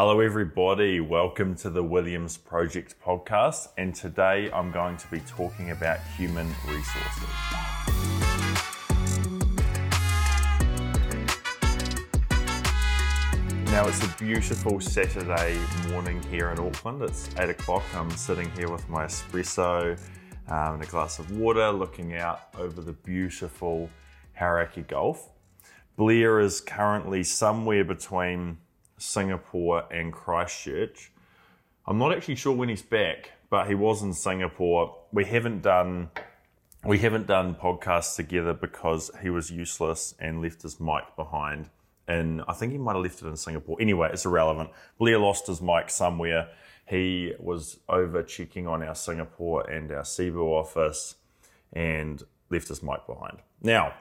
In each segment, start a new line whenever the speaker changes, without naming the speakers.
Hello, everybody. Welcome to the Williams Project podcast. And today I'm going to be talking about human resources. Now, it's a beautiful Saturday morning here in Auckland. It's 8 o'clock. I'm sitting here with my espresso um, and a glass of water, looking out over the beautiful Hauraki Gulf. Blair is currently somewhere between Singapore and Christchurch. I'm not actually sure when he's back, but he was in Singapore. We haven't done we haven't done podcasts together because he was useless and left his mic behind. And I think he might have left it in Singapore. Anyway, it's irrelevant. Blair lost his mic somewhere. He was over checking on our Singapore and our Cebu office and left his mic behind. Now,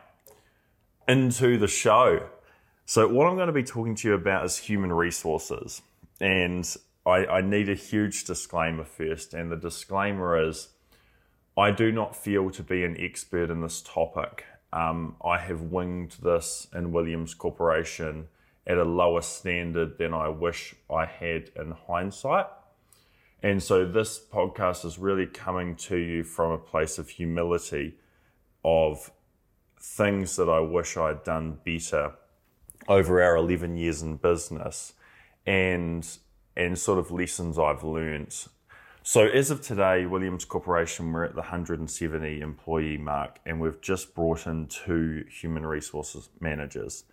into the show. So, what I'm going to be talking to you about is human resources. And I, I, need a huge disclaimer first. And the disclaimer is I do not feel to be an expert in this topic. Um, I have winged this in Williams Corporation at a lower standard than I wish I had in hindsight. And so, this podcast is really coming to you from a place of humility of things that I wish I'd done better over our 11 years in business and and sort of lessons I've learned. So as of today, Williams Corporation, we're at the 170 employee mark and we've just brought in two human resources managers.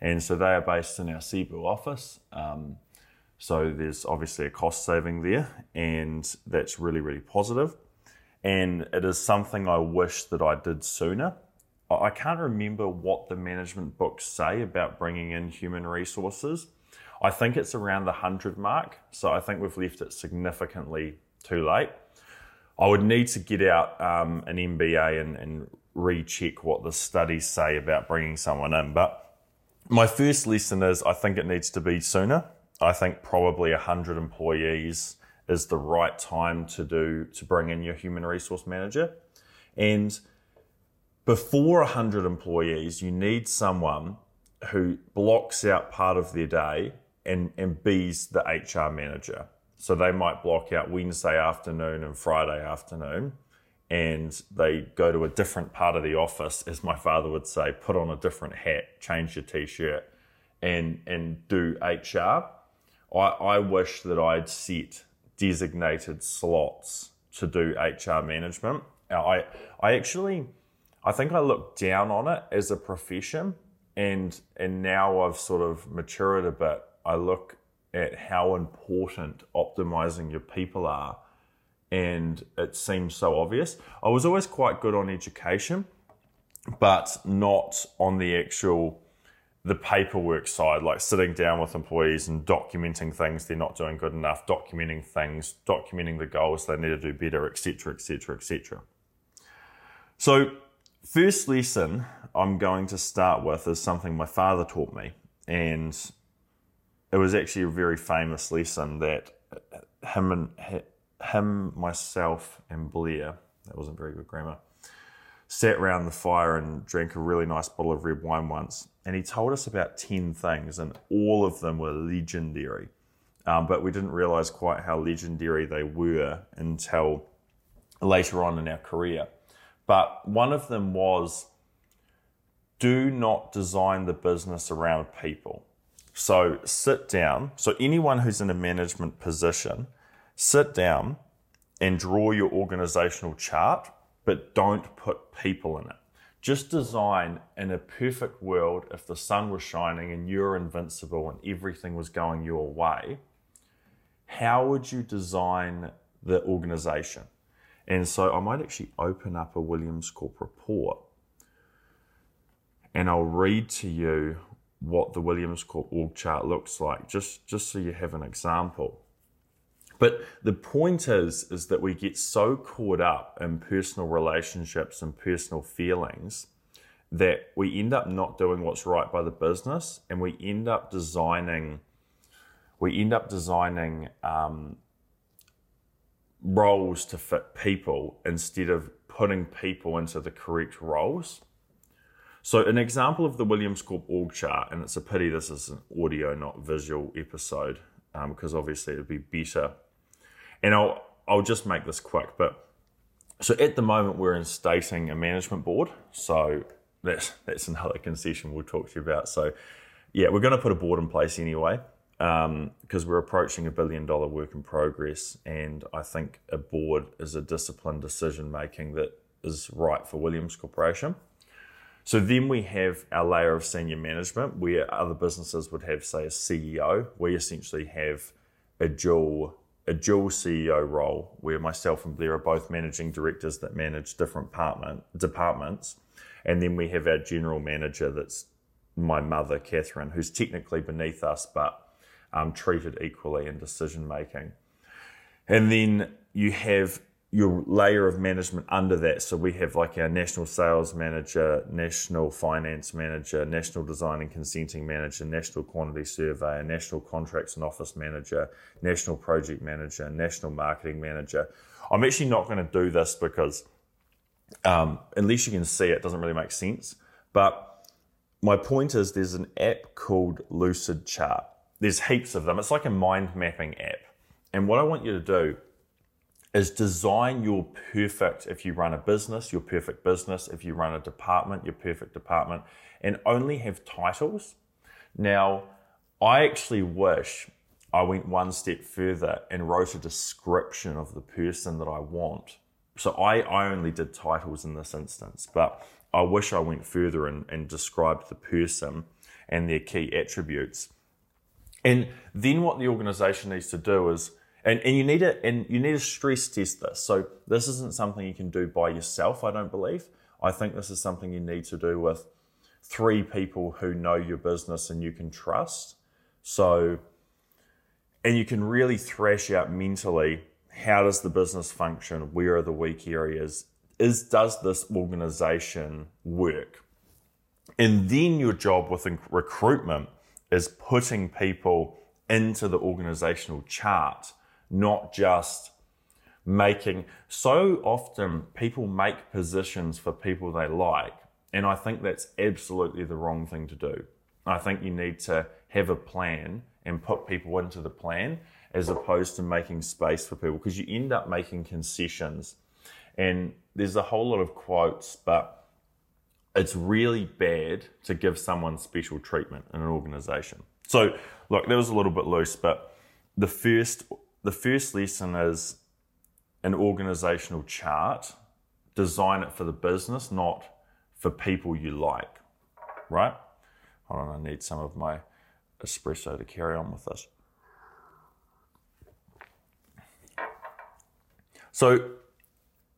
And so they are based in our Cebu office. Um, so there's obviously a cost saving there and that's really, really positive. And it is something I wish that I did sooner I can't remember what the management books say about bringing in human resources. I think it's around the 100 mark, so I think we've left it significantly too late. I would need to get out um, an MBA and, and recheck what the studies say about bringing someone in. But my first lesson is I think it needs to be sooner. I think probably 100 employees is the right time to do to bring in your human resource manager. And before 100 employees, you need someone who blocks out part of their day and, and be's the HR manager. So they might block out Wednesday afternoon and Friday afternoon and they go to a different part of the office, as my father would say, put on a different hat, change your t-shirt and, and do HR. I, I wish that I'd set designated slots to do HR management. I, I actually, I think I looked down on it as a profession, and and now I've sort of matured a bit. I look at how important optimizing your people are, and it seems so obvious. I was always quite good on education, but not on the actual the paperwork side, like sitting down with employees and documenting things they're not doing good enough, documenting things, documenting the goals they need to do better, etc., etc., etc. So First lesson I'm going to start with is something my father taught me, and it was actually a very famous lesson that him and him, myself, and Blair that wasn't very good grammar sat around the fire and drank a really nice bottle of red wine once, and he told us about ten things, and all of them were legendary. Um, but we didn't realize quite how legendary they were until later on in our career. But one of them was do not design the business around people. So sit down. So anyone who's in a management position, sit down and draw your organizational chart, but don't put people in it. Just design in a perfect world if the sun was shining and you're invincible and everything was going your way. How would you design the organization? And so I might actually open up a Williams Corp report and I'll read to you what the Williams Corp org chart looks like, just, just so you have an example. But the point is, is that we get so caught up in personal relationships and personal feelings that we end up not doing what's right by the business and we end up designing we end up designing um, roles to fit people instead of putting people into the correct roles. So, an example of the Williams Corp org chart, and it's a pity this is an audio, not visual episode, um, because obviously it'd be better. And I'll I'll just make this quick, but so at the moment we're instating a management board. So that's that's another concession we'll talk to you about. So yeah, we're going to put a board in place anyway because um, we're approaching a billion dollar work in progress, and I think a board is a disciplined decision making that is right for Williams Corporation. So then we have our layer of senior management where other businesses would have, say, a CEO. We essentially have a dual a dual CEO role where myself and Blair are both managing directors that manage different department, departments. And then we have our general manager that's my mother, Catherine, who's technically beneath us but um, treated equally in decision making. And then you have your layer of management under that. So we have like our national sales manager, national finance manager, national design and consenting manager, national quantity surveyor, national contracts and office manager, national project manager, national marketing manager. I'm actually not going to do this because um, unless you can see it, it doesn't really make sense. But my point is there's an app called Lucidchart. There's heaps of them. It's like a mind mapping app. And what I want you to do is design your perfect, if you run a business, your perfect business. If you run a department, your perfect department, and only have titles. Now, I actually wish I went one step further and wrote a description of the person that I want. So I, I only did titles in this instance, but I wish I went further and, and described the person and their key attributes. And then what the organization needs to do is and, and you need to and you need to stress test this. So this isn't something you can do by yourself, I don't believe. I think this is something you need to do with three people who know your business and you can trust. So and you can really thrash out mentally how does the business function? Where are the weak areas? Is does this organization work? And then your job with recruitment is putting people into the organizational chart not just making. So often people make positions for people they like. And I think that's absolutely the wrong thing to do. I think you need to have a plan and put people into the plan as opposed to making space for people because you end up making concessions. And there's a whole lot of quotes, but it's really bad to give someone special treatment in an organization. So, look, that was a little bit loose, but the first the first lesson is an organizational chart. Design it for the business, not for people you like. Right? Hold on, I need some of my espresso to carry on with this. So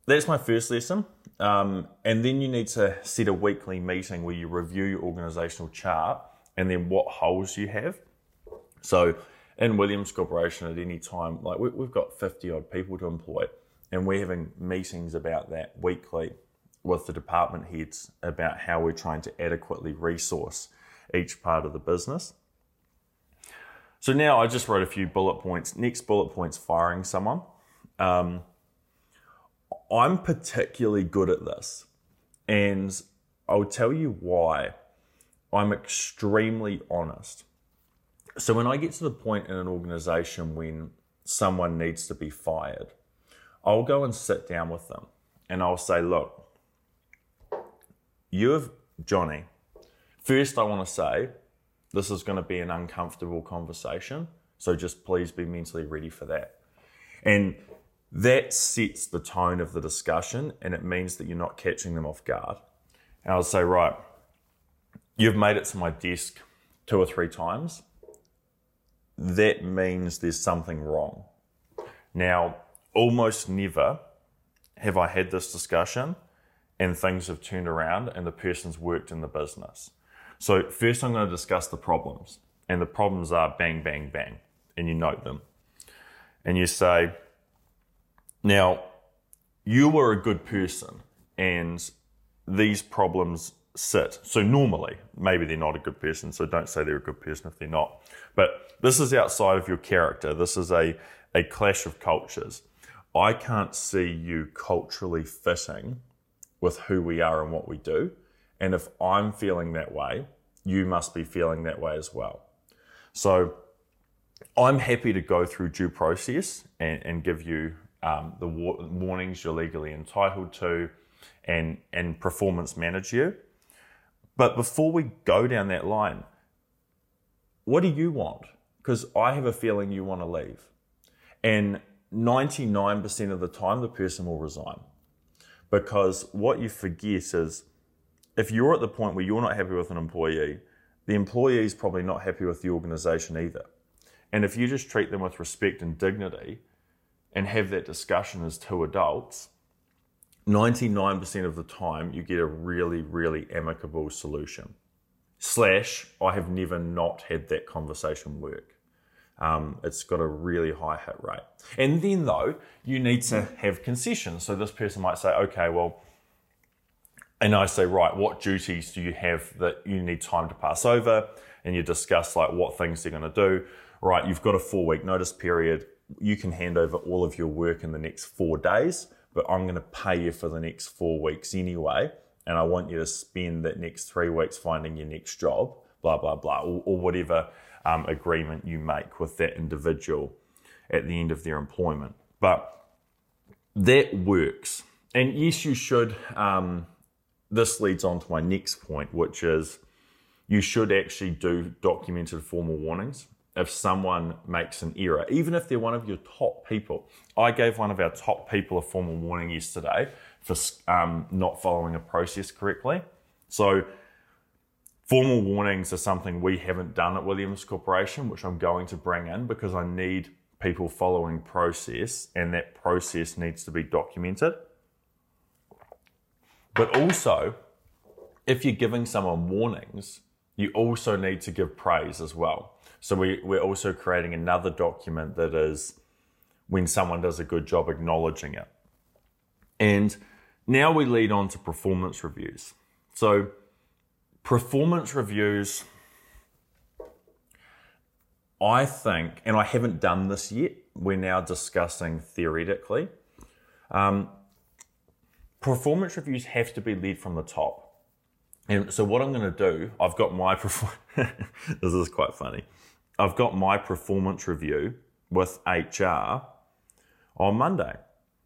that's my first lesson. Um, and then you need to set a weekly meeting where you review your organizational chart and then what holes you have. So in Williams Corporation at any time, like we, we've got 50 odd people to employ, and we're having meetings about that weekly with the department heads about how we're trying to adequately resource each part of the business. So now I just wrote a few bullet points. Next bullet point's firing someone. Um, I'm particularly good at this, and I'll tell you why. I'm extremely honest. So when I get to the point in an organization when someone needs to be fired, I'll go and sit down with them and I'll say, look, you have Johnny. First, I want to say this is going to be an uncomfortable conversation. So just please be mentally ready for that. And that sets the tone of the discussion and it means that you're not catching them off guard. And I'll say, right, you've made it to my desk two or three times that means there's something wrong. Now, almost never have I had this discussion and things have turned around and the person's worked in the business. So, first, I'm going to discuss the problems. And the problems are bang, bang, bang. And you note them. And you say, now, you were a good person and these problems sit. So normally, maybe they're not a good person, so don't say they're a good person if they're not. But this is outside of your character. This is a, a clash of cultures. I can't see you culturally fitting with who we are and what we do. And if I'm feeling that way, you must be feeling that way as well. So I'm happy to go through due process and, and give you um, the wa- warnings you're legally entitled to and, and performance manage you. But before we go down that line, what do you want? Because I have a feeling you want to leave. And 99% of the time, the person will resign. Because what you forget is if you're at the point where you're not happy with an employee, the employee is probably not happy with the organization either. And if you just treat them with respect and dignity and have that discussion as two adults, 99% of the time you get a really, really amicable solution. Slash, I have never not had that conversation work. Um, it's got a really high hit rate. And then, though, you need to have concessions. So this person might say, okay, well, and I say, right, what duties do you have that you need time to pass over? And you discuss like what things they're going to do. Right, you've got a four week notice period. You can hand over all of your work in the next four days, but I'm going to pay you for the next four weeks anyway. And I want you to spend that next three weeks finding your next job, blah, blah, blah, or, or whatever um, agreement you make with that individual at the end of their employment. But that works. And yes, you should. Um, this leads on to my next point, which is you should actually do documented formal warnings if someone makes an error, even if they're one of your top people. I gave one of our top people a formal warning yesterday for um, not following a process correctly. So, formal warnings are something we haven't done at Williams Corporation, which I'm going to bring in because I need people following process, and that process needs to be documented. But also, if you're giving someone warnings, you also need to give praise as well. So we, we're also creating another document that is when someone does a good job acknowledging it. And now we lead on to performance reviews. So, performance reviews, I think, and I haven't done this yet, we're now discussing theoretically. Um, performance reviews have to be led from the top. And so what I'm going to do, I've got my this is quite funny. I've got my performance review with HR on Monday.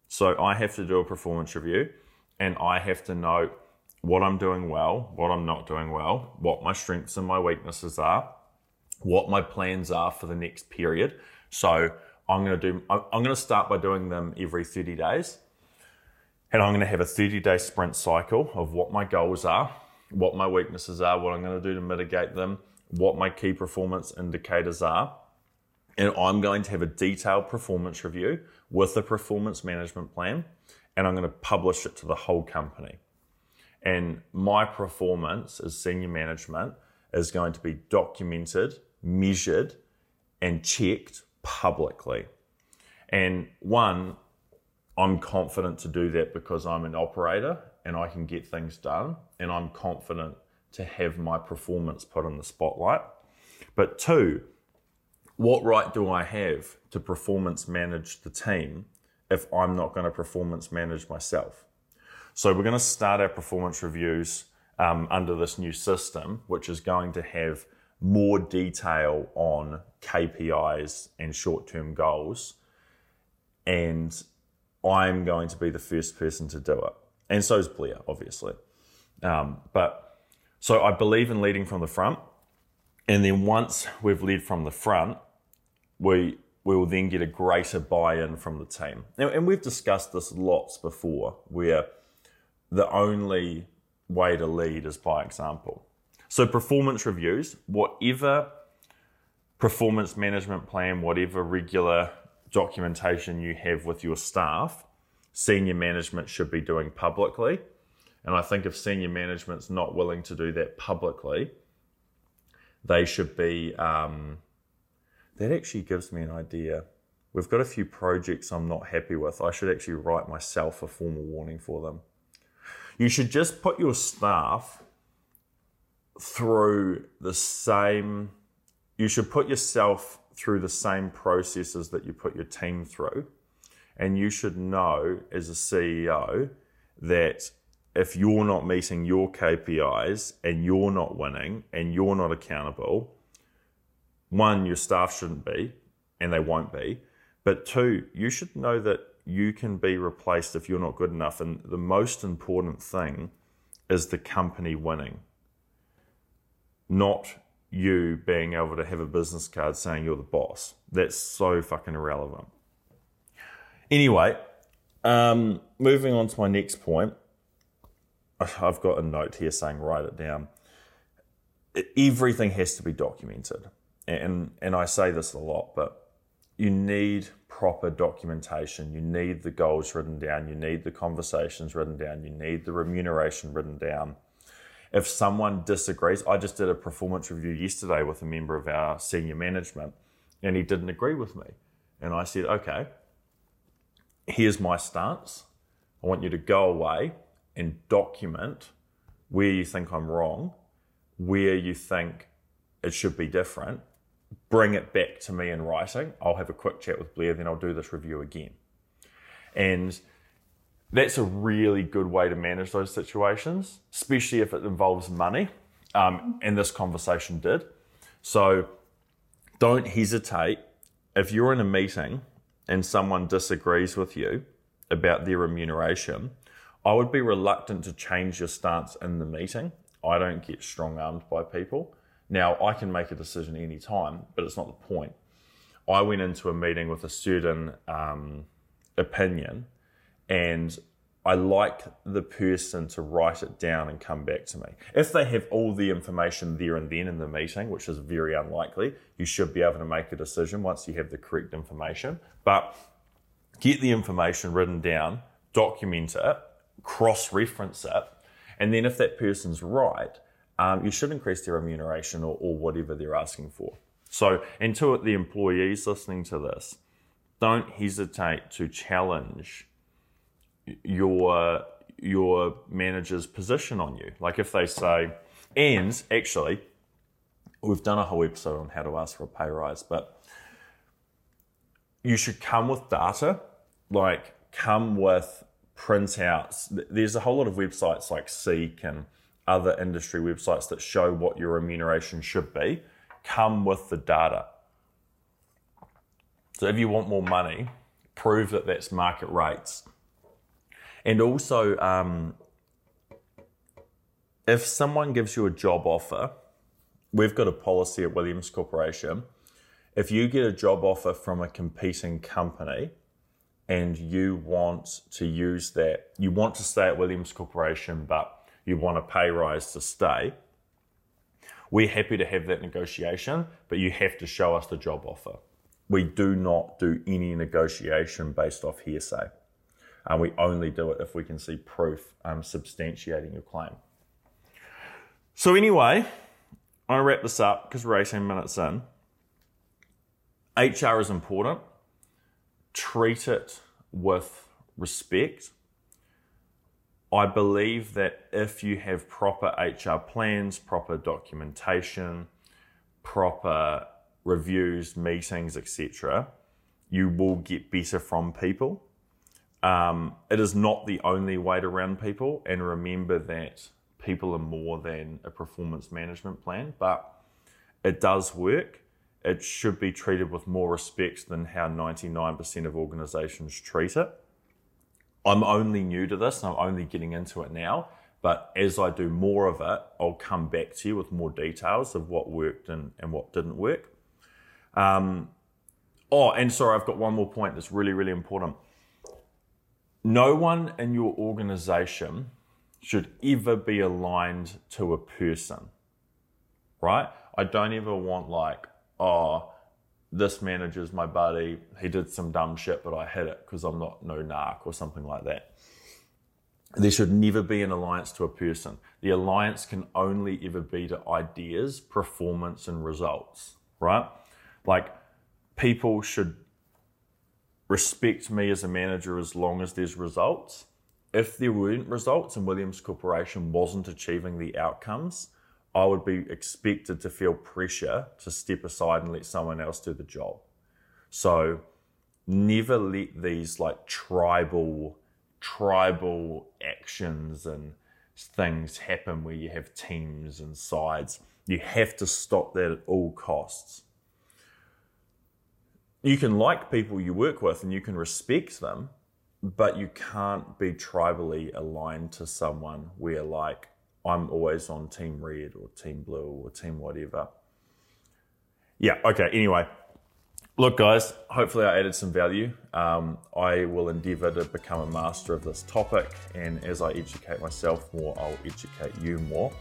So I have to do a performance review and I have to know what I'm doing well, what I'm not doing well, what my strengths and my weaknesses are, what my plans are for the next period. So I'm going to do I'm going to start by doing them every 30 days and I'm going to have a 30 day sprint cycle of what my goals are, what my weaknesses are, what I'm going to do to mitigate them, what my key performance indicators are. And I'm going to have a detailed performance review with a performance management plan, and I'm going to publish it to the whole company. And my performance as senior management is going to be documented, measured, and checked publicly. And one, I'm confident to do that because I'm an operator and I can get things done, and I'm confident to have my performance put in the spotlight. But two, what right do I have to performance manage the team if I'm not going to performance manage myself? So we're going to start our performance reviews um, under this new system, which is going to have more detail on KPIs and short term goals. And I'm going to be the first person to do it. And so is Blair, obviously. Um, but so I believe in leading from the front. And then once we've led from the front, we we will then get a greater buy-in from the team. And, and we've discussed this lots before, where the only way to lead is by example. So performance reviews, whatever performance management plan, whatever regular documentation you have with your staff, senior management should be doing publicly. And I think if senior management's not willing to do that publicly, they should be. Um, that actually gives me an idea. We've got a few projects I'm not happy with. I should actually write myself a formal warning for them. You should just put your staff through the same, you should put yourself through the same processes that you put your team through. And you should know as a CEO that if you're not meeting your KPIs and you're not winning and you're not accountable, one, your staff shouldn't be, and they won't be. But two, you should know that you can be replaced if you're not good enough. And the most important thing is the company winning, not you being able to have a business card saying you're the boss. That's so fucking irrelevant. Anyway, um, moving on to my next point. I've got a note here saying write it down. Everything has to be documented. And, and I say this a lot, but you need proper documentation. You need the goals written down. You need the conversations written down. You need the remuneration written down. If someone disagrees, I just did a performance review yesterday with a member of our senior management and he didn't agree with me. And I said, okay, here's my stance. I want you to go away and document where you think I'm wrong, where you think it should be different, bring it back to me in writing. I'll have a quick chat with Blair, then I'll do this review again. And that's a really good way to manage those situations, especially if it involves money. Um, and this conversation did. So don't hesitate. If you're in a meeting and someone disagrees with you about their remuneration, I would be reluctant to change your stance in the meeting. I don't get strong armed by people. Now, I can make a decision any time, but it's not the point. I went into a meeting with a certain um, opinion, and I like the person to write it down and come back to me. If they have all the information there and then in the meeting, which is very unlikely, you should be able to make a decision once you have the correct information. But get the information written down, document it, cross reference it, and then if that person's right, um, you should increase their remuneration or, or whatever they're asking for. So, and to the employees listening to this, don't hesitate to challenge your your manager's position on you. Like if they say, and actually, we've done a whole episode on how to ask for a pay rise, but you should come with data, like come with printouts. There's a whole lot of websites like Seek and other industry websites that show what your remuneration should be come with the data. So if you want more money, prove that that's market rates. And also, um, if someone gives you a job offer, we've got a policy at Williams Corporation. If you get a job offer from a competing company and you want to use that, you want to stay at Williams Corporation, but you want a pay rise to stay, we're happy to have that negotiation, but you have to show us the job offer. We do not do any negotiation based off hearsay. And we only do it if we can see proof um, substantiating your claim. So, anyway, I wrap this up because we're 18 minutes in. HR is important. Treat it with respect. I believe that if you have proper HR plans, proper documentation, proper reviews, meetings, etc., you will get better from people. Um, it is not the only way to run people, and remember that people are more than a performance management plan, but it does work. It should be treated with more respect than how 99% of organizations treat it. I'm only new to this and I'm only getting into it now. But as I do more of it, I'll come back to you with more details of what worked and, and what didn't work. Um, oh, and sorry, I've got one more point that's really, really important. No one in your organization should ever be aligned to a person, right? I don't ever want, like, oh, this manager's my buddy. He did some dumb shit, but I hit it because I'm not no narc or something like that. There should never be an alliance to a person. The alliance can only ever be to ideas, performance, and results, right? Like, people should respect me as a manager as long as there's results. If there weren't results and Williams Corporation wasn't achieving the outcomes, I would be expected to feel pressure to step aside and let someone else do the job. So never let these like tribal tribal actions and things happen where you have teams and sides. You have to stop that at all costs. you can like people you work with and you can respect them, but you can't be tribally aligned to someone where like I'm always on team red or team blue or team whatever. Yeah, okay, anyway. Look, guys, hopefully I added some value. Um, I will endeavor to become a master of this topic, and as I educate myself more, I'll educate you more.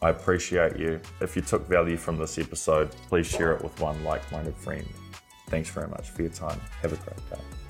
I appreciate you. If you took value from this episode, please share it with one like minded friend. Thanks very much for your time. Have a great day.